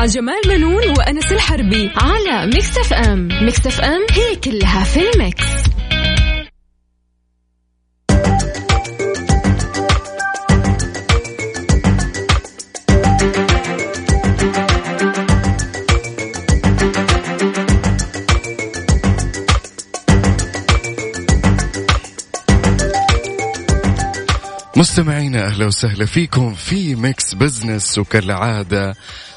مع جمال بنون وأنس الحربي على Mix FM Mix FM هي كلها في ال mix. مستمعينا أهلا وسهلا فيكم في Mix Business وكالعادة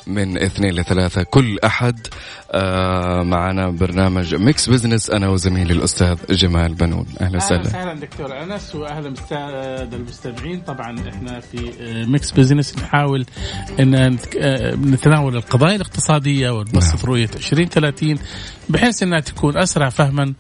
من اثنين لثلاثة. كل أحد آه معنا برنامج Mix Business أنا وزميلي الأستاذ جمال بنون. أهلا وسهلا. وسهلا دكتور أنس واهلا بالساده المستمعين. طبعا إحنا في آه، Mix Business نحاول نتك- آه، نتناول القضايا الاقتصادية ونبسط نعم. رؤية 2030 بحيث إنها تكون أسرع فهما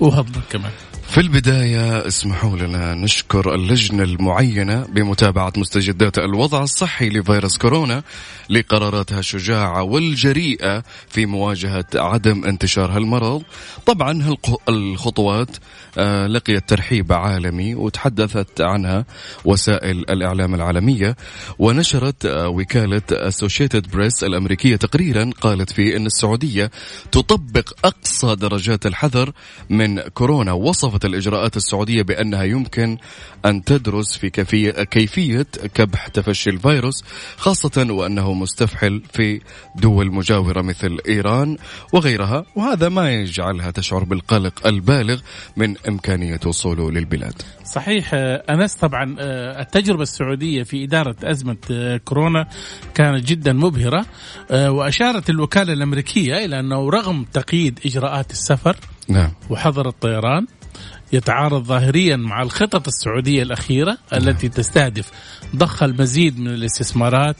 وهضما كمان. في البداية اسمحوا لنا نشكر اللجنة المعينة بمتابعة مستجدات الوضع الصحي لفيروس كورونا لقراراتها الشجاعة والجريئة في مواجهة عدم انتشار هالمرض. طبعا هالق- الخطوات آه، لقيت ترحيب عالمي وتحدثت عنها وسائل الإعلام العالمية ونشرت آه، وكالة أسوشيتد بريس الأمريكية تقريرا قالت فيه أن السعودية تطبق أقصى درجات الحذر من كورونا وصفت الإجراءات السعودية بأنها يمكن أن تدرس في كيفية, كيفية كبح تفشي الفيروس خاصة وأنه مستفحل في دول مجاورة مثل إيران وغيرها وهذا ما يجعلها تشعر بالقلق البالغ من إمكانية وصوله للبلاد. صحيح أنس طبعا آه، التجربة السعودية في إدارة أزمة آه، كورونا كانت جدا مبهرة آه، وأشارت الوكالة الأمريكية إلى أنه رغم تقييد إجراءات السفر نعم. وحظر الطيران يتعارض ظاهريا مع الخطط السعودية الأخيرة التي تستهدف ضخ المزيد من الاستثمارات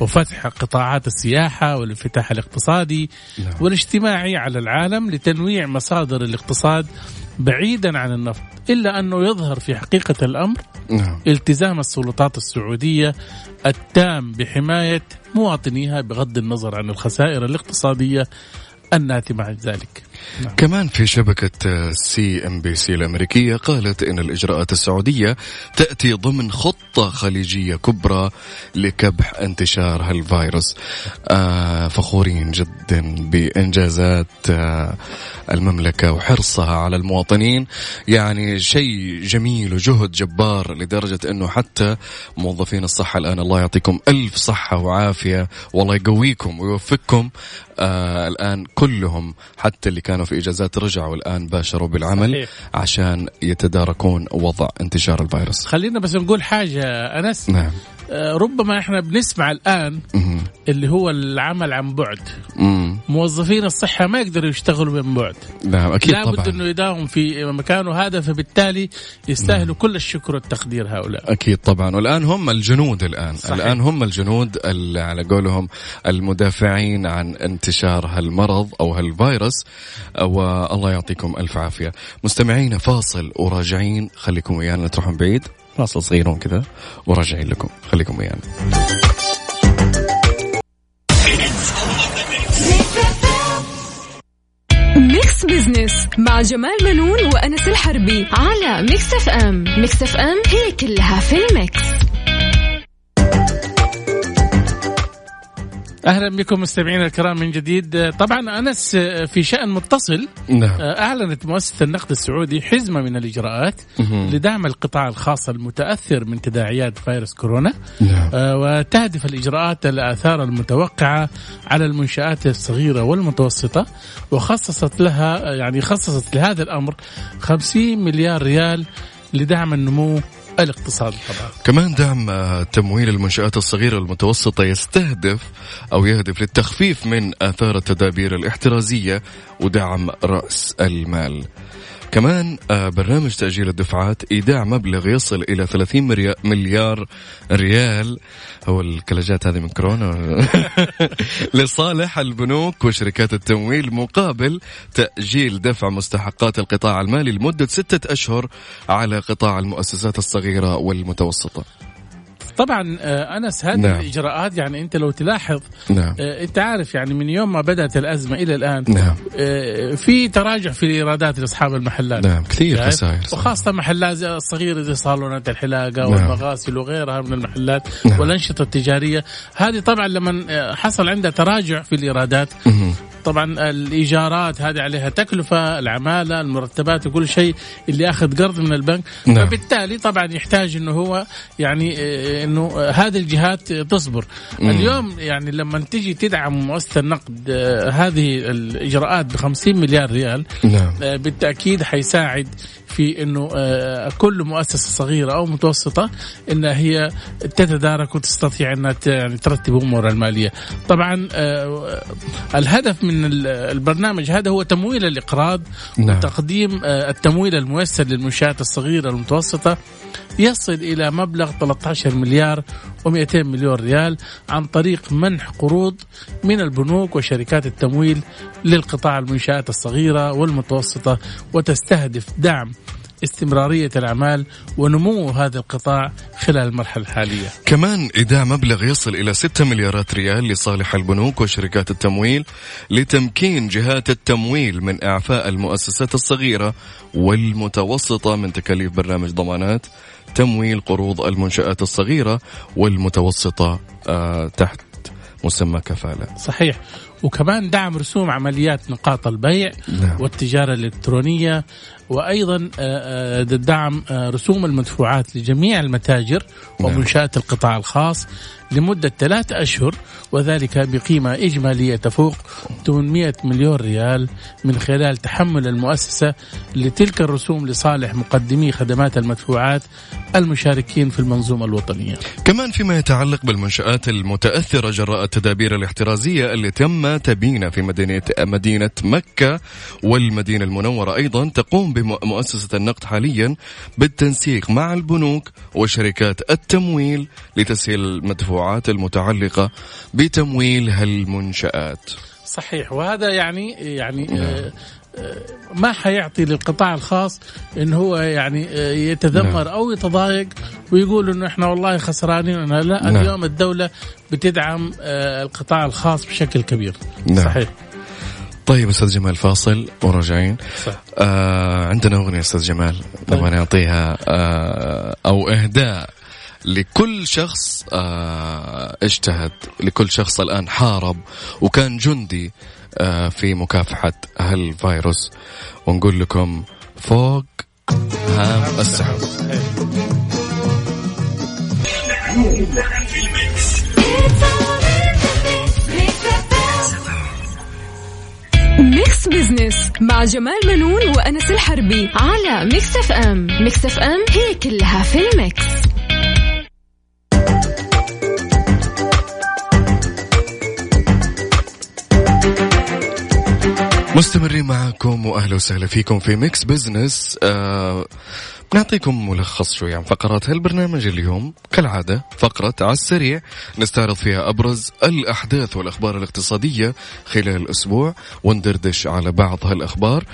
وفتح قطاعات السياحة والانفتاح الاقتصادي نعم. والاجتماعي على العالم لتنويع مصادر الاقتصاد بعيدا عن النفط إلا أنه يظهر في حقيقة الأمر نعم التزام السلطات السعودية التام بحماية مواطنيها بغض النظر عن الخسائر الاقتصادية الناتجه عن ذلك. نعم. كمان في شبكة CNBC الأمريكية قالت إن الإجراءات السعودية تأتي ضمن خطة خليجية كبرى لكبح انتشار هالفيروس. آه فخورين جدا بإنجازات آه المملكة وحرصها على المواطنين. يعني شيء جميل وجهد جبار لدرجة أنه حتى موظفين الصحة الآن الله يعطيكم ألف صحة وعافية. والله يقويكم ويوفقكم. آه الآن كلهم حتى اللي كانوا في إجازات رجعوا الآن باشروا بالعمل صحيح. عشان يتداركون وضع انتشار الفيروس. خلينا بس نقول حاجة أنس. نعم. آه، ربما إحنا بنسمع الآن مهم. اللي هو العمل عن بعد. مم. موظفين الصحة ما يقدروا يشتغلوا من بعد. نعم أكيد لابد طبعا. إنه يداوم في مكانه هذا فبالتالي يستاهلوا كل الشكر والتقدير هؤلاء. أكيد طبعا. والآن هم الجنود الآن. صحيح. الآن هم الجنود ال- على قولهم المدافعين عن انتشار هالمرض أو هالفيروس. والله يعطيكم ألف عافية. مستمعين فاصل وراجعين. خليكم ويانا تروحون بعيد. فاصل صغيرون كذا وراجعين لكم. خليكم ويانا. Mix Business مع جمال بنون وأنس الحربي على Mix FM. Mix FM هي كلها في ال mix. أهلا بكم مستمعينا الكرام من جديد. طبعا أنس في شأن متصل. نعم. أعلنت مؤسسة النقد السعودي حزمة من الإجراءات مهم. لدعم القطاع الخاص المتأثر من تداعيات فيروس كورونا. نعم. آه، وتهدف الإجراءات الآثار المتوقعة على المنشآت الصغيرة والمتوسطة وخصصت لها يعني خصصت لهذا الأمر 50 مليار ريال لدعم النمو الاقتصادي طبعا. كمان دعم آه، تمويل المنشآت الصغيرة والمتوسطة يستهدف أو يهدف للتخفيف من آثار التدابير الاحترازية ودعم رأس المال. كمان آه، برنامج تأجيل الدفعات إيداع مبلغ يصل إلى 30 مريا- مليار ريال. هو الكلاجات هذه من كورونا؟ لصالح البنوك وشركات التمويل مقابل تأجيل دفع مستحقات القطاع المالي لمدة ستة أشهر على قطاع المؤسسات الصغيرة والمتوسطة. طبعا آه، أنس هذه نعم. الإجراءات يعني أنت لو تلاحظ نعم آه، أنت عارف يعني من يوم ما بدأت الأزمة إلى الآن نعم آه، في تراجع في الإيرادات لأصحاب المحلات نعم كثير؟ خسائر صح. وخاصة محلات زي الصغيرة زي صالونات الحلاقة نعم. والمغاسل وغيرها من المحلات نعم. والأنشطة التجارية هذه طبعا لما حصل عندها تراجع في الإيرادات مهم. طبعا الإيجارات هذه عليها تكلفة العمالة المرتبات وكل شيء اللي أخذ قرض من البنك نعم. فبالتالي طبعا يحتاج أنه هو يعني آه، آه، هذه الجهات تصبر مم. اليوم يعني لما تيجي تدعم مؤسسة النقد آه، هذه الإجراءات ب 50 مليار ريال نعم آه، بالتأكيد حيساعد في إنه كل مؤسسة صغيرة أو متوسطة إنها هي تتدارك وتستطيع إنها يعني ترتب أمورها المالية. طبعا الهدف من ال- البرنامج هذا هو تمويل الإقراض نعم. وتقديم آه، التمويل الميسر للمنشآت الصغيرة المتوسطة يصل إلى مبلغ 13 مليار و200 مليون ريال عن طريق منح قروض من البنوك وشركات التمويل للقطاع المنشآت الصغيرة والمتوسطة وتستهدف دعم استمرارية الأعمال ونمو هذا القطاع خلال المرحلة الحالية. كمان إيداع مبلغ يصل إلى 6 مليارات ريال لصالح البنوك وشركات التمويل لتمكين جهات التمويل من إعفاء المؤسسات الصغيرة والمتوسطة من تكاليف برنامج ضمانات تمويل قروض المنشآت الصغيرة والمتوسطة آه تحت مسمى كفالة. صحيح. وكمان دعم رسوم عمليات نقاط البيع نعم. والتجارة الإلكترونية وأيضا آه، آه، دعم آه، رسوم المدفوعات لجميع المتاجر نعم. ومنشآت القطاع الخاص لمدة ثلاثة أشهر وذلك بقيمة إجمالية تفوق 800 مليون ريال من خلال تحمل المؤسسة لتلك الرسوم لصالح مقدمي خدمات المدفوعات المشاركين في المنظومة الوطنية. كمان فيما يتعلق بالمنشآت المتأثرة جراء التدابير الاحترازية اللي تم تبيينها في مدينة مدينة مكة والمدينة المنورة أيضا تقوم بمؤسسة النقد حاليا بالتنسيق مع البنوك وشركات التمويل لتسهيل المدفوعات المتعلقة بتمويل هالمنشآت صحيح وهذا يعني يعني آه، آه، ما حيعطي للقطاع الخاص إن هو يعني آه، يتذمر أو يتضايق ويقول إنه إحنا والله خسرانين لا نعم. اليوم الدولة بتدعم القطاع الخاص بشكل كبير نعم. صحيح طيب أستاذ جمال فاصل وراجعين صح. آه عندنا أغنية أستاذ جمال طيب. نبغى نعطيها آه أو إهداء لكل شخص آه اجتهد لكل شخص الآن حارب وكان جندي آه في مكافحة هالفيروس ونقول لكم فوق هام السحب. Mix Business مع جمال بنون وأنس الحربي على Mix FM. Mix FM هي كلها في ال mix. مستمرين معاكم وأهلا وسهلا فيكم في Mix Business آه نعطيكم ملخص شوي عن فقرات هالبرنامج اليوم. كالعادة فقرة على السريع نستعرض فيها أبرز الأحداث والأخبار الاقتصادية خلال الأسبوع وندردش على بعض هالأخبار.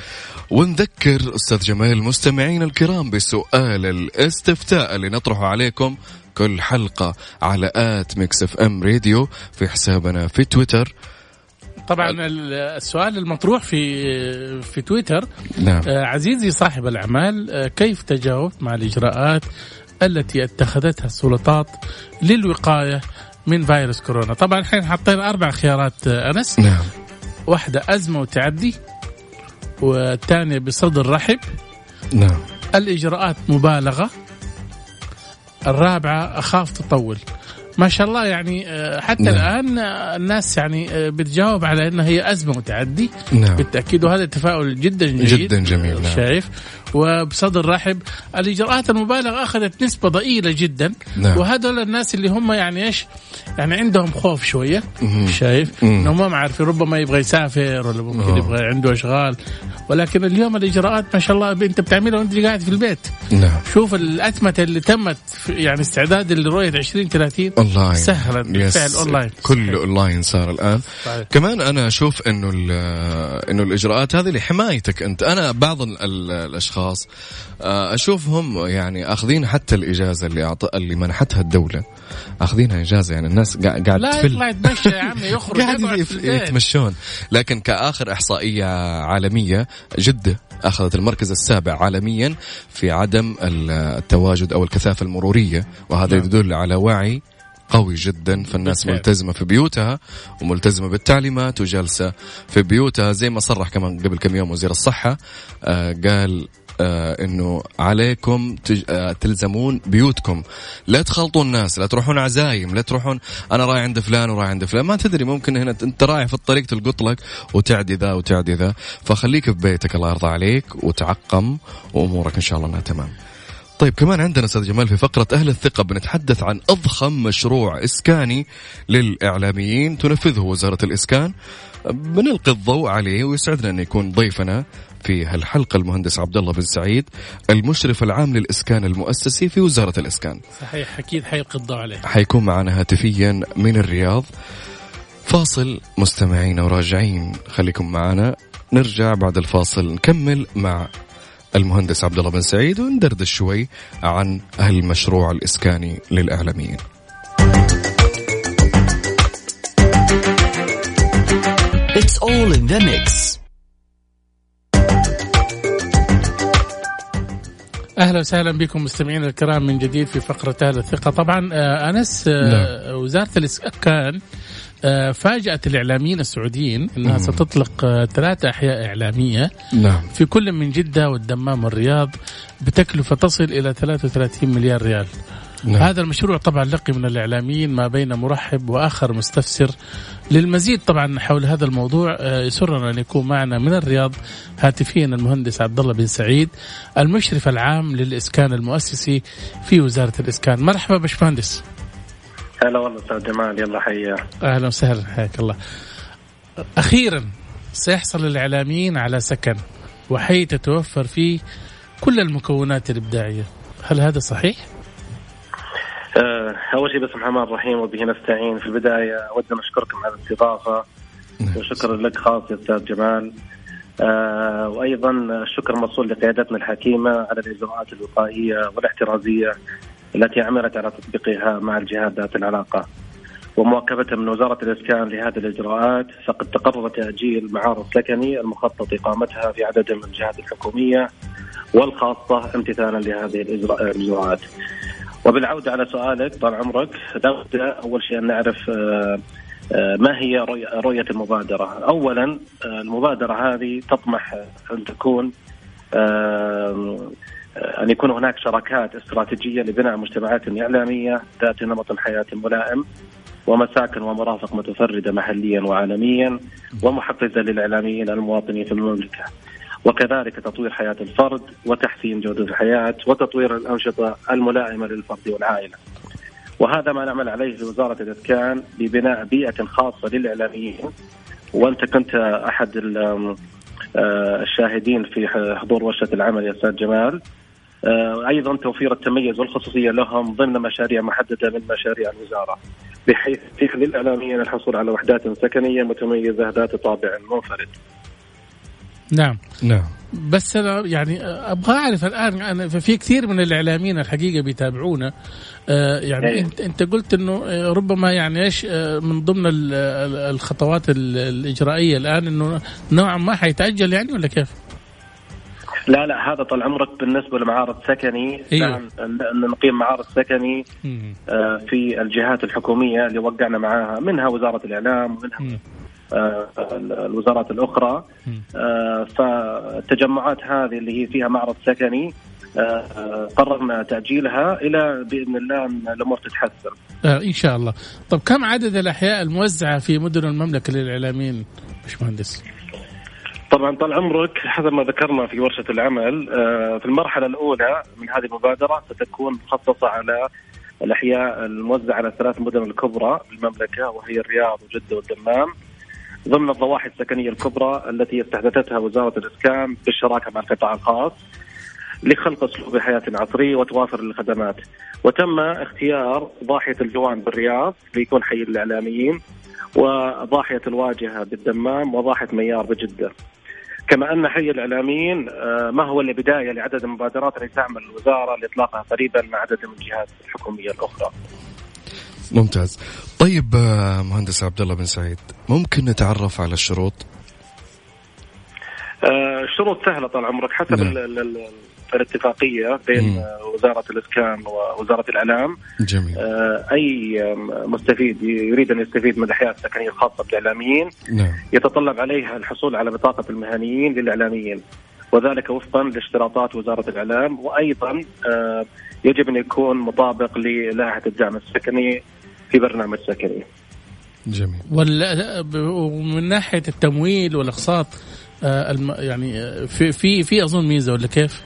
ونذكر أستاذ جمال المستمعين الكرام بسؤال الاستفتاء اللي نطرحه عليكم كل حلقة على at Mix FM Radio في حسابنا في تويتر. طبعا ال- السؤال المطروح في في تويتر. نعم. آه، عزيزي صاحب الأعمال آه، كيف تجاوبت مع الإجراءات التي اتخذتها السلطات للوقاية من فيروس كورونا؟ طبعا الحين حطينا أربع خيارات آه، أنس. نعم. واحدة أزمة وتعدي والثانية بصدر رحب نعم. الإجراءات مبالغة. الرابعة أخاف تطول. ما شاء الله يعني آه، حتى نعم. الآن آه، الناس يعني آه، بتجاوب على إنها هي أزمة وتعدي نعم بالتأكيد وهذا تفاؤل جدا جيد جداً جميل، نعم. شايف وبصدر رحب الإجراءات المبالغة أخذت نسبة ضئيلة جدا نعم. وهذول الناس اللي هم يعني إيش يعني عندهم خوف شوية مهم. شايف مم. انهم ما عارفين ربما يبغى يسافر ولا ممكن. يبغى عنده أشغال ولكن اليوم الإجراءات ما شاء الله أنت بتعملها وأنت قاعد في البيت نعم شوف الأتمتة اللي تمت يعني استعداد لرؤيه 2030 اونلاين سهلا. بالفعل اونلاين كله اونلاين صار الآن صحيح. كمان أنا أشوف إنه إنه الإجراءات هذه لحمايتك أنت أنا بعض ال- ال- الأشخاص آه، أشوفهم يعني أخذين حتى الإجازة اللي أعط... اللي منحتها الدولة أخذينها إجازة يعني الناس قاعد قاعد لا يطلع يتمشى يا عمي يخرج قاعد. يتمشون لكن كآخر إحصائية عالمية جدة أخذت المركز السابع عالميا في عدم ال- التواجد أو الكثافة المرورية وهذا نعم. يدل على وعي قوي جدا فالناس بالفعل. ملتزمة في بيوتها وملتزمة بالتعليمات وجالسة في بيوتها زي ما صرح كمان قبل كم يوم وزير الصحة آه قال آه إنه عليكم تج... آه تلزمون بيوتكم. لا تخلطوا الناس لا تروحون عزايم لا تروحون أنا رايح عند فلان ورايح عند فلان. ما تدري ممكن هنا أنت رايح في الطريق تلقط لك وتعدي ذا وتعدي ذا فخليك في بيتك الله يرضى عليك وتعقم وأمورك إن شاء الله إنها تمام. طيب كمان عندنا أستاذ جمال في فقرة أهل الثقة بنتحدث عن أضخم مشروع إسكاني للإعلاميين تنفذه وزارة الإسكان. بنلقي الضوء عليه ويسعدنا أن يكون ضيفنا في هالحلقة المهندس عبد الله بن سعيد المشرف العام للإسكان المؤسسي في وزارة الإسكان. صحيح أكيد حيلقي الضوء عليه. حيكون معنا هاتفيا من الرياض. فاصل مستمعين وراجعين. خليكم معنا. نرجع بعد الفاصل نكمل مع المهندس عبد الله بن سعيد وندردش شوي عن المشروع الإسكاني للإعلاميين. It's all in the mix. أهلا وسهلا بكم مستمعينا الكرام من جديد في فقرة أهل الثقة. طبعا آه، أنس آه، وزارة الإسكان آه، فاجأت الإعلاميين السعوديين إنها ستطلق آه، ثلاثة أحياء إعلامية نعم. في كل من جدة والدمام والرياض بتكلفة تصل إلى 33 مليار ريال. نعم. هذا المشروع طبعا لقي من الإعلاميين ما بين مرحب وآخر مستفسر للمزيد. طبعا حول هذا الموضوع آه، يسرنا أن يكون معنا من الرياض هاتفيا المهندس عبد الله بن سعيد المشرف العام للإسكان المؤسسي في وزارة الإسكان. مرحبا باشمهندس. هلا والله أستاذ جمال يلا حيا. أهلا وسهلا حياك الله. أخيرا سيحصل الإعلاميين على سكن وحي تتوفر فيه كل المكونات الإبداعية. هل هذا صحيح؟ آه، أول شيء بسم الله الرحمن الرحيم وبه نستعين. في البداية أود نشكركم على الاستضافة وشكرا لك خاص يا أستاذ جمال. آه، وأيضا الشكر موصول لقيادتنا الحكيمة على الإجراءات الوقائية والاحترازية. التي عملت على تطبيقها مع الجهات ذات العلاقة ومواكبتها من وزارة الإسكان لهذه الإجراءات فقد تقرر تأجيل معارض سكني المخطط إقامتها في عدد من الجهات الحكومية والخاصة امتثالا لهذه الإجراء- الإجراءات. وبالعودة على سؤالك طال عمرك لابد أول شيء أن نعرف آه، آه، ما هي رؤية- المبادرة أولا آه، المبادرة هذه تطمح أن تكون أن يكون هناك شراكات استراتيجية لبناء مجتمعات إعلامية ذات نمط حياة ملائم ومساكن ومرافق متفردة محليا وعالميا ومحفزة للإعلاميين المواطنين في المملكة. وكذلك تطوير حياة الفرد وتحسين جودة الحياة وتطوير الأنشطة الملائمة للفرد والعائلة. وهذا ما نعمل عليه في وزارة الإسكان ببناء بيئة خاصة للإعلاميين. وأنت كنت أحد الشاهدين في حضور ورشة العمل يا أستاذ جمال. آه، أيضا توفير التميز والخصوصية لهم ضمن مشاريع محددة من مشاريع الوزارة بحيث يتيح للإعلاميين الحصول على وحدات سكنية متميزة ذات طابع منفرد. نعم. نعم. بس أنا يعني أبغى أعرف الآن أنا في كثير من الإعلاميين الحقيقة بيتابعونا آه، يعني إيه. انت أنت قلت إنه آه، ربما يعني إيش آه، من ضمن ال- ال- الخطوات ال- الإجرائية الآن إنه نوعا ما حيتأجل يعني ولا كيف؟ لا لا هذا طال عمرك بالنسبة لمعارض سكني أيوه. نعم نقيم معارض سكني في الجهات الحكومية اللي وقعنا معاها منها وزارة الإعلام ومنها الوزارات الأخرى مم. آه، فالتجمعات هذه اللي هي فيها معرض سكني آه، آه، قررنا تأجيلها إلى بإذن الله أن الأمور تتحسن آه إن شاء الله طب كم عدد الأحياء الموزعة في مدن المملكة للإعلاميين باشمهندس؟ طبعا طال عمرك حسب ما ذكرنا في ورشة العمل آه، في المرحلة الأولى من هذه المبادرة ستكون مخصصة على الأحياء الموزعة على الثلاث مدن الكبرى بالمملكة وهي الرياض وجدة والدمام ضمن الضواحي السكنية الكبرى التي استحدثتها وزارة الإسكان بالشراكة مع القطاع الخاص لخلق أسلوب حياة عصري وتوافر الخدمات وتم اختيار ضاحية الجوان بالرياض ليكون حي الإعلاميين وضاحية الواجهة بالدمام وضاحية ميار بجدة كما أن حي الإعلاميين آه، ما هو الا بدايه لعدد المبادرات التي تعمل الوزارة لإطلاقها قريبا مع عدد من الجهات الحكومية الأخرى. ممتاز. طيب آه، مهندس عبد الله بن سعيد ممكن نتعرف على الشروط؟ آه، الشروط سهلة طال عمرك حسب نعم. ال- ال- الاتفاقية بين مم. آه، وزارة الإسكان ووزارة الإعلام جميل. أي مستفيد يريد أن يستفيد من الأحياء السكنية الخاصة بالإعلاميين نعم. يتطلب عليها الحصول على بطاقة المهنيين للإعلاميين وذلك وفقا لاشتراطات وزارة الإعلام وأيضا يجب أن يكون مطابق للائحة الدعم السكني في برنامج سكني. جميل. وال- ومن ناحية التمويل والإقساط آه، الم- يعني آه، في في في أظن ميزة ولا كيف؟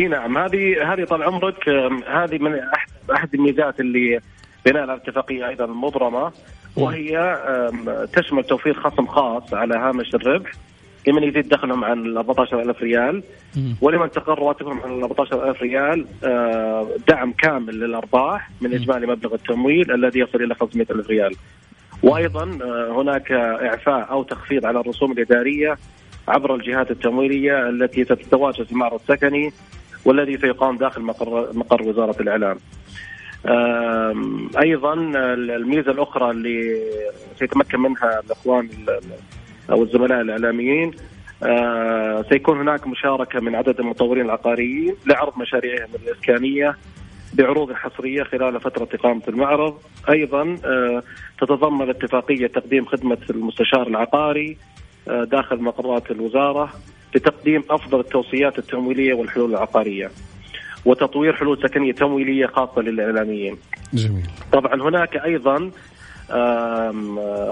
إي نعم هذه هذه طال عمرك هذه من احد أحد الميزات اللي بناء على الاتفاقية أيضا المبرمة وهي آم، تشمل توفير خصم خاص على هامش الربح لمن يزيد دخلهم عن ال 14000 ريال. ولمن تقر رواتبهم عن ال 14000 ريال آه، دعم كامل للأرباح من إجمالي مبلغ التمويل الذي يصل إلى 500000 ريال. وأيضا آه، هناك إعفاء أو تخفيض على الرسوم الإدارية عبر الجهات التمويلية التي تتواجد في المعرض السكني والذي سيقام داخل مقر مقر وزارة الإعلام. أيضا الميزة الأخرى اللي سيتمكن منها الإخوان ال- ال- أو الزملاء الإعلاميين آه، سيكون هناك مشاركة من عدد المطورين العقاريين لعرض مشاريعهم الإسكانية بعروض حصرية خلال فترة إقامة المعرض، أيضا آه، تتضمن الاتفاقيه تقديم خدمة المستشار العقاري آه، داخل مقرات الوزارة لتقديم أفضل التوصيات التمويلية والحلول العقارية. وتطوير حلول سكنيه تمويلية خاصة للإعلاميين. جميل. طبعا هناك أيضا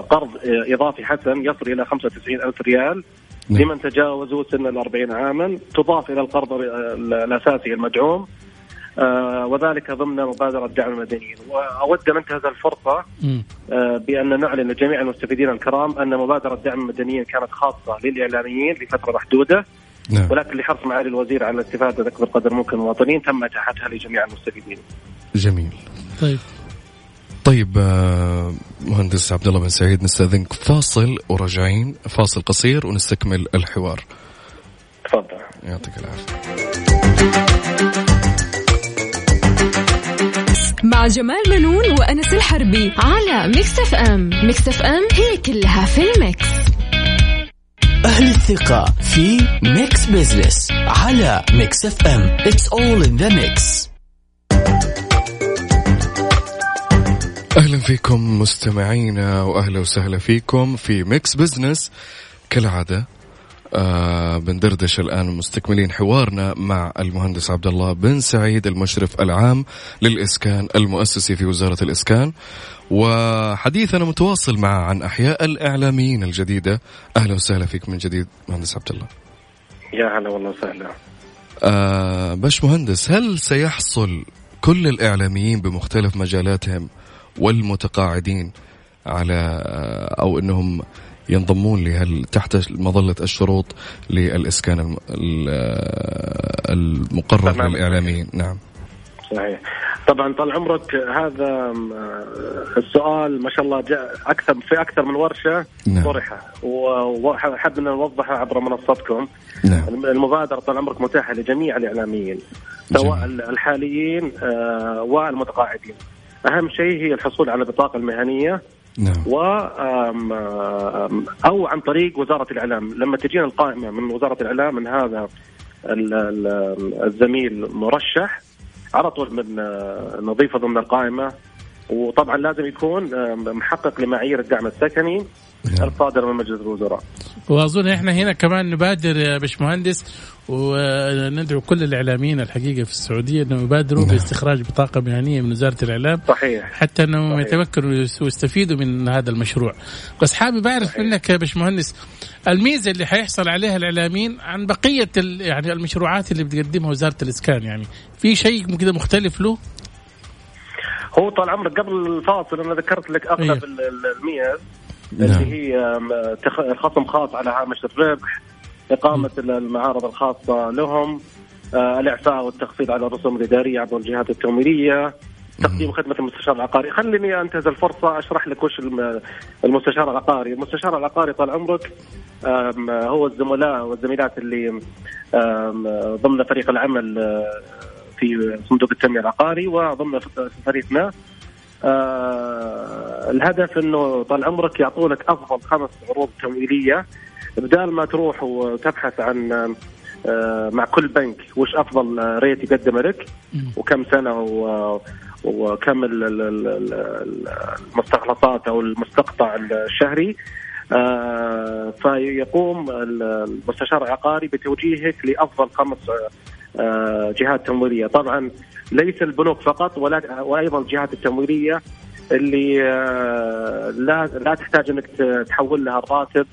قرض إضافي حسن يصل إلى 95 ألف ريال نعم. لمن تجاوزوا سن ال 40 عاما تضاف إلى القرض ال- الأساسي المدعوم آه، وذلك ضمن مبادرة دعم المدنيين وأود أن أنتهز الفرصة مم. آه، بأن نعلن لجميع المستفيدين الكرام أن مبادرة دعم المدنيين كانت خاصة للإعلاميين لفترة محدودة نعم. ولكن لحرص معالي الوزير على الاستفادة اكبر قدر ممكن من المواطنين تم أتاحتها لجميع المستفيدين. جميل. طيب طيب آه، مهندس عبد الله بن سعيد نستأذنك فاصل وراجعين فاصل قصير ونستكمل الحوار. تفضل. يعطيك العافية. مع جمال منون وأنس الحربي على Mix FM Mix FM هي كلها في ال mix أهل الثقة في Mix Business على Mix FM It's all in the mix أهلا فيكم مستمعينا واهلا وسهلا فيكم في Mix Business كالعادة آه بندردش الآن مستكملين حوارنا مع المهندس عبد الله بن سعيد المشرف العام للإسكان المؤسسي في وزارة الإسكان. وحديثنا متواصل مع عن أحياء الإعلاميين الجديدة. أهلا وسهلا فيك من جديد مهندس عبد الله يا هلا والله وسهلا. آه باش مهندس هل سيحصل كل الإعلاميين بمختلف مجالاتهم والمتقاعدين على أو أنهم ينضمون لهل تحت مظلة الشروط آه، المقرر برنامج. للإعلاميين نعم صحيح. طبعا طال عمرك هذا السؤال ما شاء الله جاء أكثر في أكثر من ورشة نعم. طرح وحبنا نوضحها عبر منصتكم نعم المبادرة طال عمرك متاحة لجميع الإعلاميين سواء. الحاليين آه، والمتقاعدين. أهم شيء هي الحصول على البطاقة المهنية نعم. و أو عن طريق وزارة الإعلام. لما تجينا القائمة من وزارة الإعلام من هذا ال- ال- الزميل مرشح على طول من آه، نضيفه ضمن القائمة. وطبعا لازم يكون محقق لمعايير الدعم السكني. الصادر من مجلس الوزراء. وأظن إحنا هنا كمان نبادر يا باشمهندس وندعو كل الإعلاميين الحقيقة في السعودية إنهم يبادروا نعم. باستخراج بطاقة مهنية من وزارة الإعلام صحيح. حتى إنهم صحيح. يتمكنوا ويستفيدوا من هذا المشروع بس حابب أعرف منك يا باشمهندس الميزة اللي حيحصل عليها الإعلاميين عن بقية يعني المشروعات اللي بتقدمها وزارة الإسكان يعني في شيء كده مختلف له هو طال عمرك قبل الفاصل أنا ذكرت لك اغلب ال- الميز نعم. اللي هي خصم خاص على هامش الربح إقامة المعارض الخاصة لهم آه، الإعفاء والتخفيض على الرسوم الإدارية عبر الجهات التمويلية تقديم خدمة المستشار العقاري. خليني أنتهز الفرصة أشرح لك وش الم- المستشار العقاري. المستشار العقاري طال عمرك هو الزملاء والزميلات اللي ضمن فريق العمل آه، في صندوق التنمية العقاري وضمن فريقنا. آه، الهدف إنه طال عمرك يعطونك أفضل خمس عروض تمويلية. بدال ما تروح وتبحث عن آه، مع كل بنك وش أفضل آه، ريت يقدمه لك وكم سنة و- وكم ال- ال- ال- ال- المستخلصات أو المستقطع الشهري. آه، فيقوم المستشار العقاري بتوجيهك لأفضل خمس آه، جهات تمويلية، طبعا ليس البنوك فقط ولا وأيضا الجهات التمويلية اللي آه، لا لا تحتاج أنك تحول لها الراتب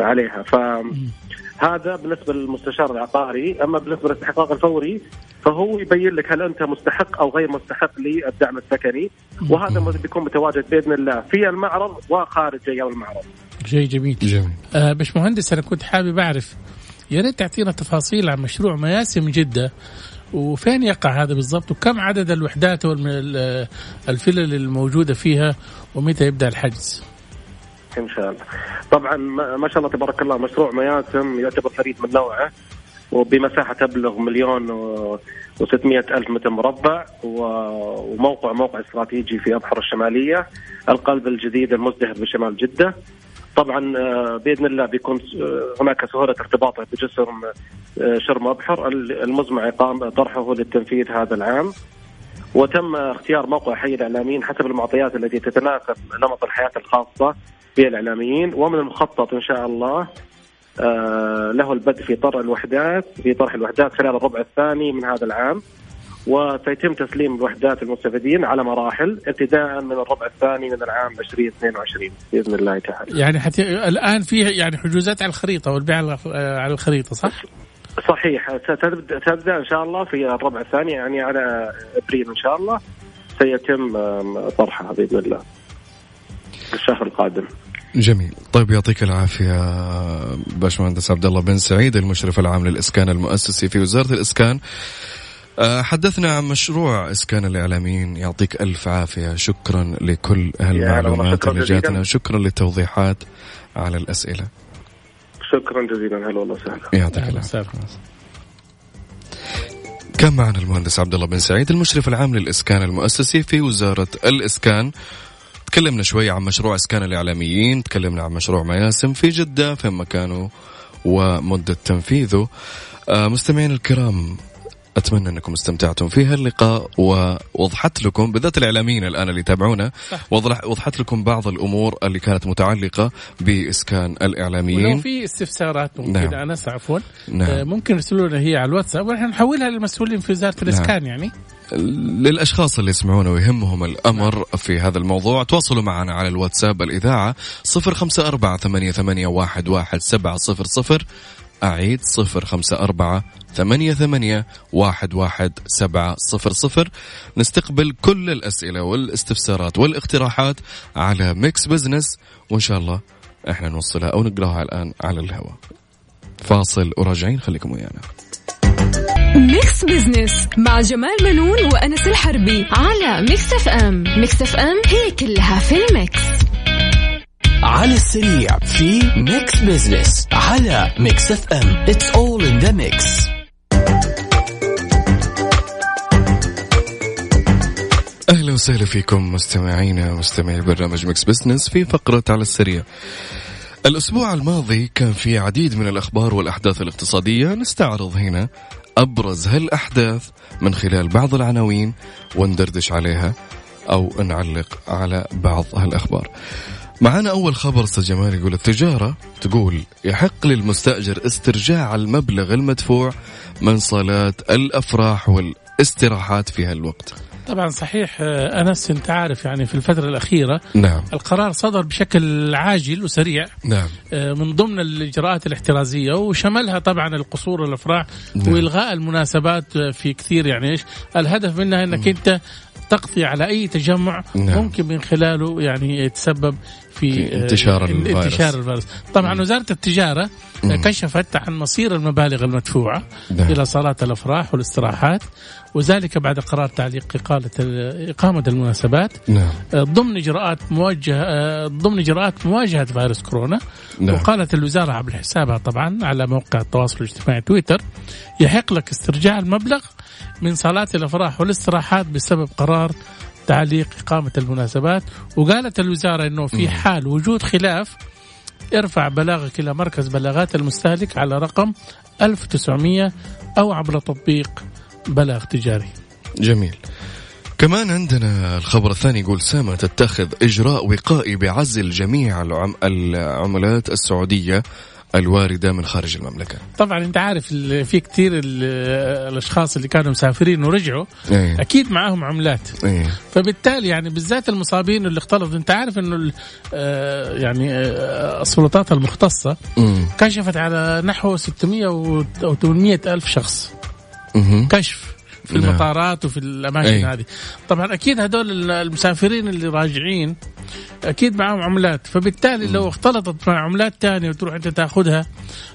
عليها. فهذا بالنسبة للمستشار العقاري. أما بالنسبة للاستحقاق الفوري فهو يبين لك هل أنت مستحق أو غير مستحق للدعم السكني. وهذا بيكون متواجد بإذن الله في المعرض وخارج أيام المعرض. شيء جميل. جميل. آه باش مهندس أنا كنت حابب أعرف يا ريت تعطينا تفاصيل عن مشروع مياسم جدة. وفين يقع هذا بالضبط وكم عدد الوحدات والفلل الموجودة فيها ومتى يبدأ الحجز؟ إن شاء الله. طبعا ما شاء الله تبارك الله مشروع مياسم يعتبر فريد من نوعه وبمساحة تبلغ مليون و600 ألف متر مربع وموقع موقع استراتيجي في أبحر الشمالية القلب الجديد المزدهر بشمال جدة. طبعا آه، بإذن الله بيكون آه، هناك سهولة ارتباطه بجسر آه، شرم أبحر. المزمع اقامه طرحه للتنفيذ هذا العام. وتم اختيار موقع حي الإعلاميين حسب المعطيات التي تتناسب نمط الحياة الخاصة بالإعلاميين. ومن المخطط إن شاء الله له البدء في طرح الوحدات في طرح الوحدات خلال الربع الثاني من هذا العام. وسيتم تسليم الوحدات المستفيدين على مراحل ابتداء من الربع الثاني من العام 2022 بإذن الله تعالى. يعني حتى الآن في يعني حجوزات على الخريطة والبيع على آه، على الخريطة صح؟ صحيح ستبدأ تبدا إن شاء الله في الربع الثاني يعني على إبريل إن شاء الله سيتم طرحها بإذن الله الشهر القادم. جميل طيب يعطيك العافية باشمهندس عبد الله بن سعيد المشرف العام للإسكان المؤسسي في وزارة الإسكان حدثنا عن مشروع إسكان الإعلاميين يعطيك ألف عافية شكرا لكل هالمعلومات اللي. جاتنا شكرا للتوضيحات على الأسئلة شكرا جزيلا هلا والله وسهلا. يعطيك وسهلا. كان معنا المهندس عبد الله بن سعيد المشرف العام للإسكان المؤسسي في وزارة الإسكان تكلمنا شوي عن مشروع إسكان الإعلاميين تكلمنا عن مشروع مياسم في جدة في مكانه ومدة تنفيذه آه، مستمعين الكرام أتمنى أنكم استمتعتم في هاللقاء ووضحت لكم بالذات الإعلاميين الآن اللي يتابعونا وضح- وضحت لكم بعض الأمور اللي كانت متعلقة بإسكان ولو الإعلاميين في استفسارات ممكن نعم. نعم. انس عفوا نعم. آه، ممكن يرسلوا لنا هي على الواتساب ونحن نحولها للمسؤولين في وزارة الإسكان يعني للأشخاص اللي يسمعونا ويهمهم الأمر في هذا الموضوع تواصلوا معنا على الواتساب الإذاعة صفر خمسة أربعة ثمانية, ثمانية واحد, واحد سبعة صفر صفر أعيد صفر خمسة أربعة ثمانية, ثمانية واحد, واحد سبعة صفر صفر. نستقبل كل الأسئلة والاستفسارات والاقتراحات على Mix Business وإن شاء الله إحنا نوصلها أو نقراها الآن على الهواء. فاصل وراجعين خليكم ويانا. Mix Business مع جمال منون وأنس الحربي على Mix FM Mix FM هي كلها في ال mix. على السريع في Mix Business على Mix FM It's all in the mix أهلا وسهلا فيكم مستمعينا مستمعي برنامج Mix Business في فقرة على السريع. الأسبوع الماضي كان في عديد من الأخبار والأحداث الاقتصادية نستعرض هنا أبرز هالأحداث من خلال بعض العناوين وندردش عليها أو نعلق على بعض هالأخبار. معنا أول خبر أستاذ جمال يقول التجارة تقول يحق للمستأجر استرجاع المبلغ المدفوع من صالات الأفراح والاستراحات في هالوقت. طبعا صحيح آه، أنس أنت عارف يعني في الفترة الأخيرة نعم القرار صدر بشكل عاجل وسريع نعم آه، من ضمن الإجراءات الاحترازية وشملها طبعا القصور والافراح نعم. وإلغاء المناسبات آه، في كثير يعني إيش الهدف منها إنك أنت تقضي على أي تجمع نعم. ممكن من خلاله يعني يتسبب في, في آه، انتشار ان- الفيروس. انتشار الفيروس طبعا وزارة التجارة آه، مم. كشفت عن مصير المبالغ المدفوعة نعم. إلى صالات الأفراح والاستراحات وذلك بعد قرار تعليق إقالة إقامة المناسبات نعم ضمن إجراءات موجهة ضمن إجراءات مواجهة فيروس كورونا نعم. وقالت الوزارة عبر حسابها طبعا على موقع التواصل الاجتماعي تويتر يحق لك استرجاع المبلغ من صالات الأفراح والاستراحات بسبب قرار تعليق إقامة المناسبات. وقالت الوزارة أنه في حال وجود خلاف ارفع بلاغك إلى مركز بلاغات المستهلك على رقم 1900 أو عبر تطبيق بلاغ تجاري. جميل. كمان عندنا الخبر الثاني يقول سامة تتخذ إجراء وقائي بعزل جميع العم... العملات السعودية الواردة من خارج المملكة. طبعا أنت عارف في كثير ال- الأشخاص اللي كانوا مسافرين ورجعوا إيه. أكيد معاهم عملات. إيه. فبالتالي يعني بالذات المصابين اللي اختلطوا أنت عارف إنه ال- آه، يعني آه، السلطات المختصة مم. كشفت على نحو 600 و 800 ألف شخص. مهم. كشف. في نعم. المطارات وفي الأماكن أي. هذه طبعا أكيد هدول المسافرين اللي راجعين أكيد معهم عملات فبالتالي لو اختلطت مع عملات تانية وتروح أنت تاخذها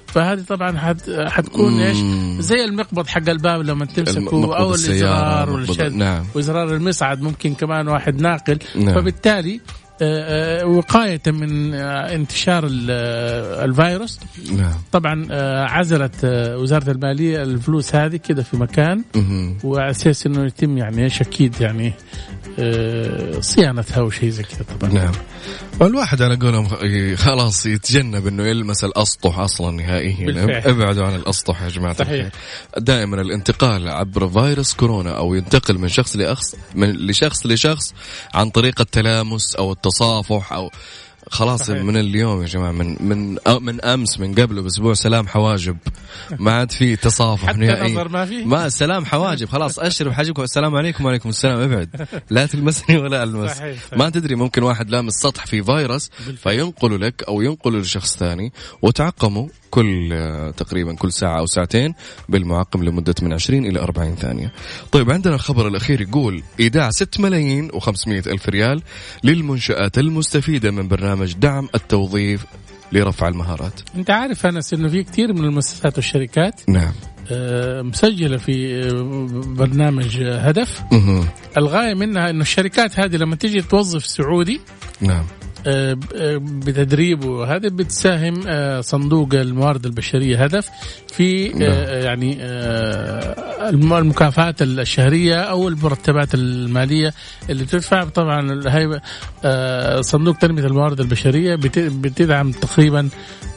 فهذه طبعا حت حتكون إيش. زي المقبض حق الباب لما تمسكه أو الإزرار والشد نعم. وإزرار المصعد ممكن كمان واحد ناقل نعم. فبالتالي آه، آه، وقاية من آه، انتشار ال- الفيروس نعم طبعا عزلت وزارة المالية الفلوس هذه كده في مكان. وعلى أساس إنه يتم يعني إيش أكيد يعني صيانتها وشيء زي كذا طبعا نعم والواحد على قولهم خ- خلاص يتجنب إنه يلمس الأسطح أصلا نهائيا بالفعل. ابعدوا عن الأسطح يا جماعة صحيح. الخير. دائما الانتقال عبر فيروس كورونا أو ينتقل من شخص لأخص من لشخص لشخص عن طريق التلامس أو التصافح أو خلاص صحيح. من اليوم يا جماعة من من من أمس من قبل بأسبوع سلام حواجب. ما عاد في تصافح حتى نهائيا نظر ما في. ما سلام حواجب خلاص اشرب حاجبك السلام عليكم وعليكم السلام ابعد. لا تلمسني ولا ألمس. صحيح، صحيح. ما تدري ممكن واحد لامس سطح في فيروس فينقله لك أو ينقله لشخص ثاني وتعقموا كل آه، تقريبا كل ساعة أو ساعتين بالمعقم لمدة من 20 إلى 40 ثانية. طيب عندنا الخبر الأخير يقول إيداع 6 ملايين و500 ألف ريال للمنشآت المستفيدة من برنامج دعم التوظيف لرفع المهارات. أنت عارف أنس إنه في كثير من المؤسسات والشركات نعم. آه، مسجلة في آه، برنامج هدف. الغاية منها إنه الشركات هذه لما تيجي توظف سعودي نعم. آه، آه، بتدريب وهذا بتساهم آه، صندوق الموارد البشرية هدف في آه، يعني الم- المكافآت الشهرية أو المرتبات المالية اللي تدفع. طبعا هي صندوق تنمية الموارد البشرية بت- بتدعم تقريبا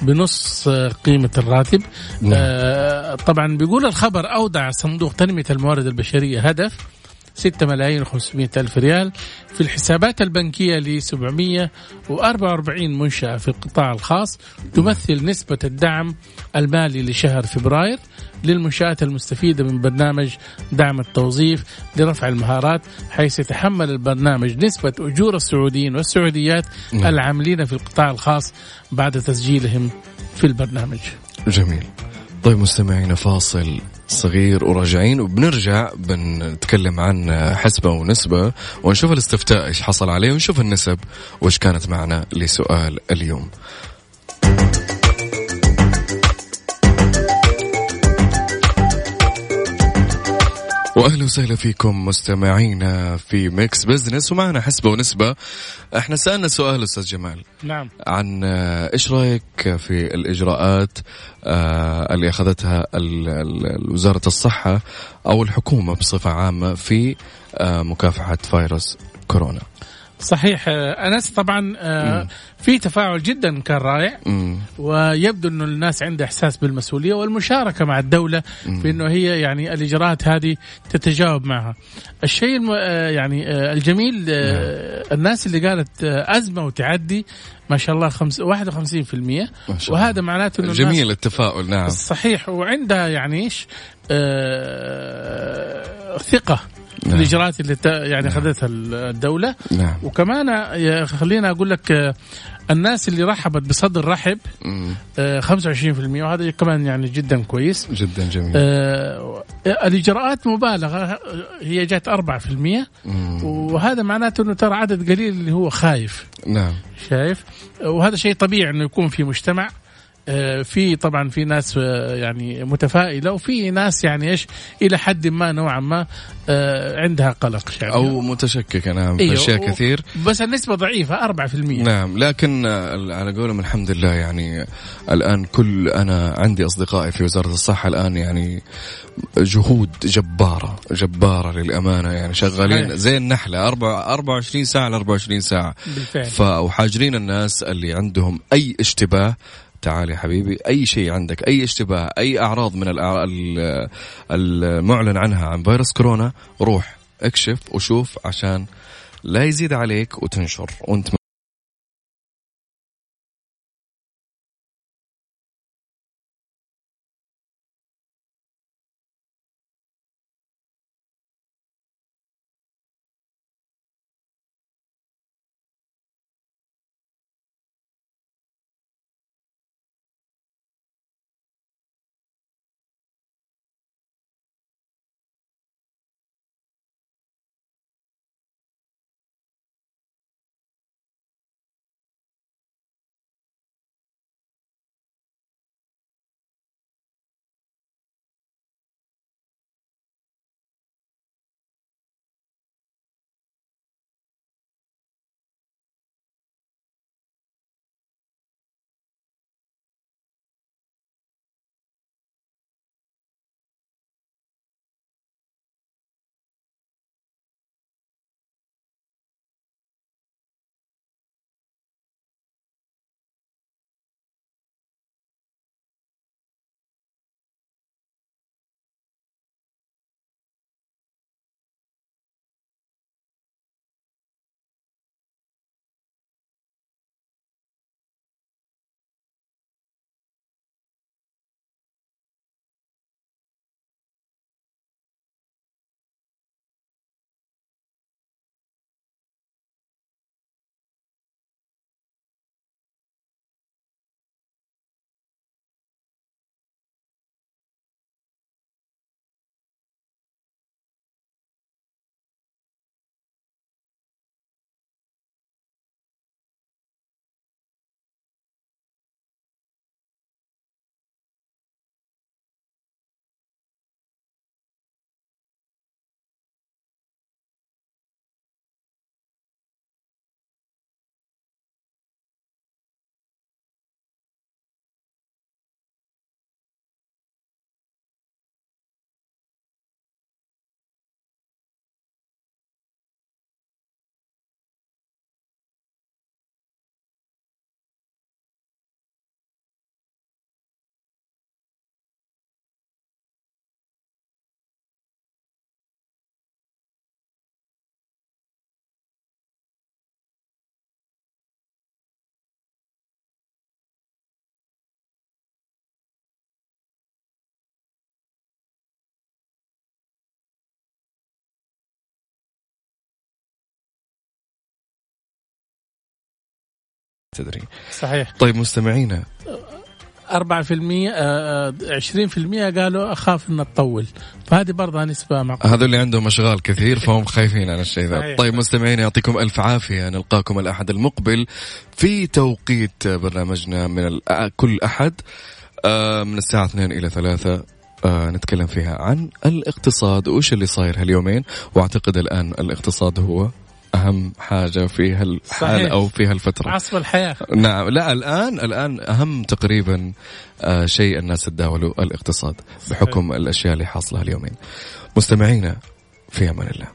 بنص قيمة الراتب. نعم. طبعا بيقول الخبر اودع صندوق تنمية الموارد البشرية هدف 6 ملايين و500 ألف ريال في الحسابات البنكية ل 744 منشأة في القطاع الخاص. تمثل نسبة الدعم المالي لشهر فبراير للمنشآت المستفيدة من برنامج دعم التوظيف لرفع المهارات حيث يتحمل البرنامج نسبة أجور السعوديين والسعوديات نعم. العاملين في القطاع الخاص بعد تسجيلهم في البرنامج. جميل. طيب مستمعينا فاصل. صغير وراجعين. وبنرجع بنتكلم عن حسبة ونسبة ونشوف الاستفتاء إيش حصل عليه ونشوف النسب وإيش كانت معنا لسؤال اليوم. واهلا وسهلا فيكم مستمعينا في Mix Business ومعنا حسبة ونسبة. إحنا سألنا سؤال أستاذ جمال. نعم. عن آه، إيش رأيك في الإجراءات آه، اللي أخذتها وزارة الصحة أو الحكومة بصفة عامة في آه، مكافحة فيروس كورونا. صحيح. آه، أنس طبعا آه، في تفاعل جدا كان رائع. ويبدو إنه الناس عندها إحساس بالمسؤولية والمشاركة مع الدولة في إنه هي يعني الإجراءات هذه تتجاوب معها. الشيء. آه، يعني الجميل آه، الناس اللي قالت أزمة وتعدي ما شاء الله خمس... 51% ما شاء. وهذا معناته إنه جميل التفاؤل نعم. صحيح. وعندها يعني إيش؟ ثقة. نعم. الإجراءات اللي ت- يعني أخذتها الدولة. نعم. وكمان خلينا أقول لك آه، الناس اللي رحبت بصدر رحب مم. آه، 25% وهذا كمان يعني جدا كويس. جدا جميل. آه، الإجراءات مبالغة هي جات 4% مم. وهذا معناته إنه ترى عدد قليل اللي هو خايف. نعم. شايف؟ وهذا شيء طبيعي إنه يكون في مجتمع. آه، في طبعا في ناس آه، يعني متفائلة وفي ناس يعني إيش إلى حد ما نوعا ما آه، عندها قلق يعني. أو متشككة نعم في أيوه، أشياء كثير. بس النسبة ضعيفة 4% نعم لكن آه، على قولهم الحمد لله يعني الآن كل أنا عندي أصدقائي في وزارة الصحة الآن يعني جهود جبارة جبارة للأمانة يعني شغالين. زي النحله أربعة 24 ساعة ل 24 ساعة. بالفعل. ف وحاجرين الناس اللي عندهم أي اشتباه تعال يا حبيبي أي شيء عندك أي اشتباه أي أعراض من المعلن عنها عن فيروس كورونا روح اكشف وشوف عشان لا يزيد عليك وتنشر وأنت تدري. صحيح. طيب مستمعينا 4% آه، 20% قالوا أخاف إن تطول فهذه برضه نسبة معقولة. هذول اللي عندهم أشغال كثير فهم خايفين على الشيء ذا. طيب مستمعين يعطيكم ألف عافية. نلقاكم الأحد المقبل في توقيت برنامجنا من ال- كل أحد آه، من الساعة 2 إلى 3 آه، نتكلم فيها عن الاقتصاد. وش اللي صاير هاليومين؟ وأعتقد الآن الاقتصاد هو أهم حاجة في هالحال صحيح. أو في هالفترة. عصف الحياة. نعم لا الآن الآن أهم تقريبا آه شيء الناس تداولوا الاقتصاد بحكم الأشياء اللي حاصلة اليومين. مستمعينا في أمان الله.